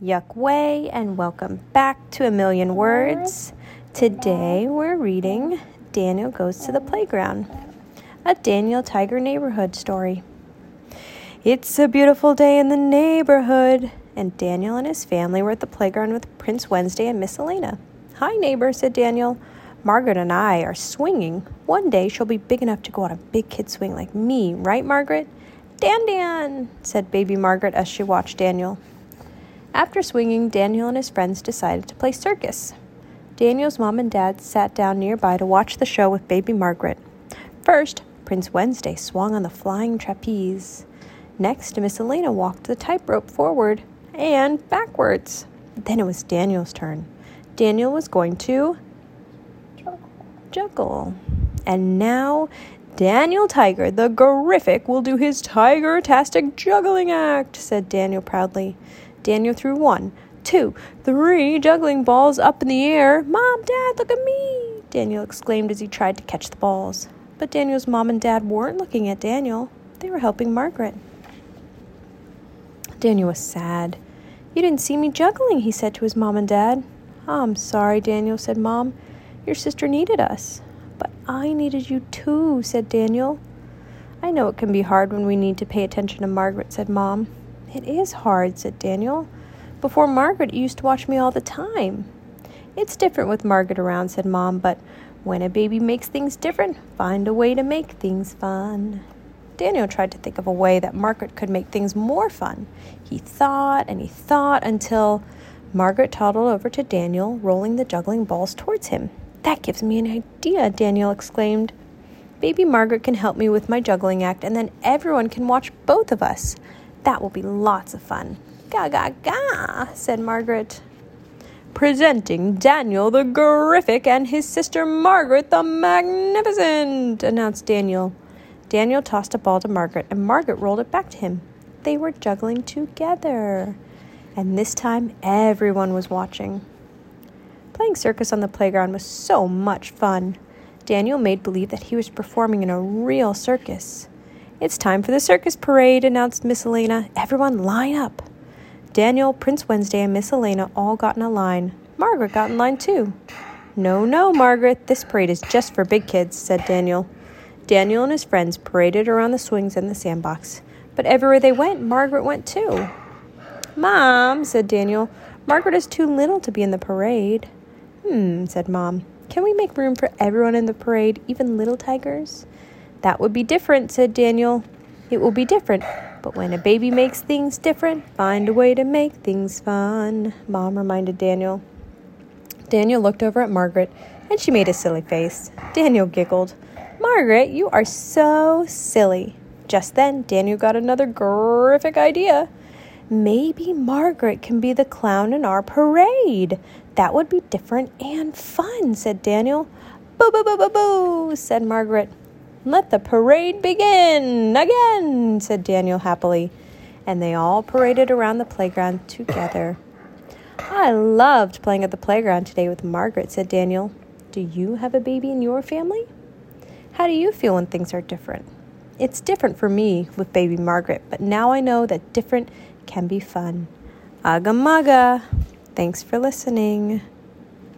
Yuck and welcome back to A Million Words. Today we're reading Daniel Goes to the Playground, a Daniel Tiger neighborhood story. It's a beautiful day in the neighborhood, and Daniel and his family were at the playground with Prince Wednesday and Miss Elaina. Hi, neighbor, said Daniel. Margaret and I are swinging. One day she'll be big enough to go on a big kid swing like me, right, Margaret? Dan Dan, said baby Margaret as she watched Daniel. After swinging, Daniel and his friends decided to play circus. Daniel's mom and dad sat down nearby to watch the show with baby Margaret. First, Prince Wednesday swung on the flying trapeze. Next, Miss Elaina walked the tightrope forward and backwards. Then it was Daniel's turn. Daniel was going to juggle. And now Daniel Tiger, the Gorific, will do his tiger-tastic juggling act, said Daniel proudly. Daniel threw one, two, three juggling balls up in the air. Mom, Dad, look at me! Daniel exclaimed as he tried to catch the balls. But Daniel's mom and dad weren't looking at Daniel, they were helping Margaret. Daniel was sad. You didn't see me juggling, he said to his mom and dad. I'm sorry, Daniel, said Mom. Your sister needed us. But I needed you too, said Daniel. I know it can be hard when we need to pay attention to Margaret, said Mom. It is hard, said Daniel. Before Margaret used to watch me all the time. It's different with Margaret around, said Mom, but when a baby makes things different, find a way to make things fun. Daniel tried to think of a way that Margaret could make things more fun. He thought and he thought until Margaret toddled over to Daniel, rolling the juggling balls towards him. That gives me an idea, Daniel exclaimed. Baby Margaret can help me with my juggling act, and then everyone can watch both of us. That will be lots of fun. Ga ga ga, said Margaret. Presenting Daniel the Gorific and his sister Margaret the Magnificent, announced Daniel. Daniel tossed a ball to Margaret, and Margaret rolled it back to him. They were juggling together. And this time, everyone was watching. Playing circus on the playground was so much fun. Daniel made believe that he was performing in a real circus. It's time for the circus parade, announced Miss Elaina. Everyone line up. Daniel, Prince Wednesday, and Miss Elaina all got in a line. Margaret got in line too. No, no, Margaret, this parade is just for big kids, said Daniel. Daniel and his friends paraded around the swings and the sandbox. But everywhere they went, Margaret went too. Mom, said Daniel, Margaret is too little to be in the parade. Hmm, said Mom. Can we make room for everyone in the parade, even little tigers? That would be different, said Daniel. It will be different, but when a baby makes things different, find a way to make things fun, Mom reminded Daniel. Daniel looked over at Margaret, and she made a silly face. Daniel giggled. Margaret, you are so silly. Just then, Daniel got another terrific idea. Maybe Margaret can be the clown in our parade. That would be different and fun, said Daniel. Boo, boo, boo, boo, boo, said Margaret. Let the parade begin again, said Daniel happily. And they all paraded around the playground together. I loved playing at the playground today with Margaret, said Daniel. Do you have a baby in your family? How do you feel when things are different? It's different for me with baby Margaret, but now I know that different can be fun. Aga maga. Thanks for listening.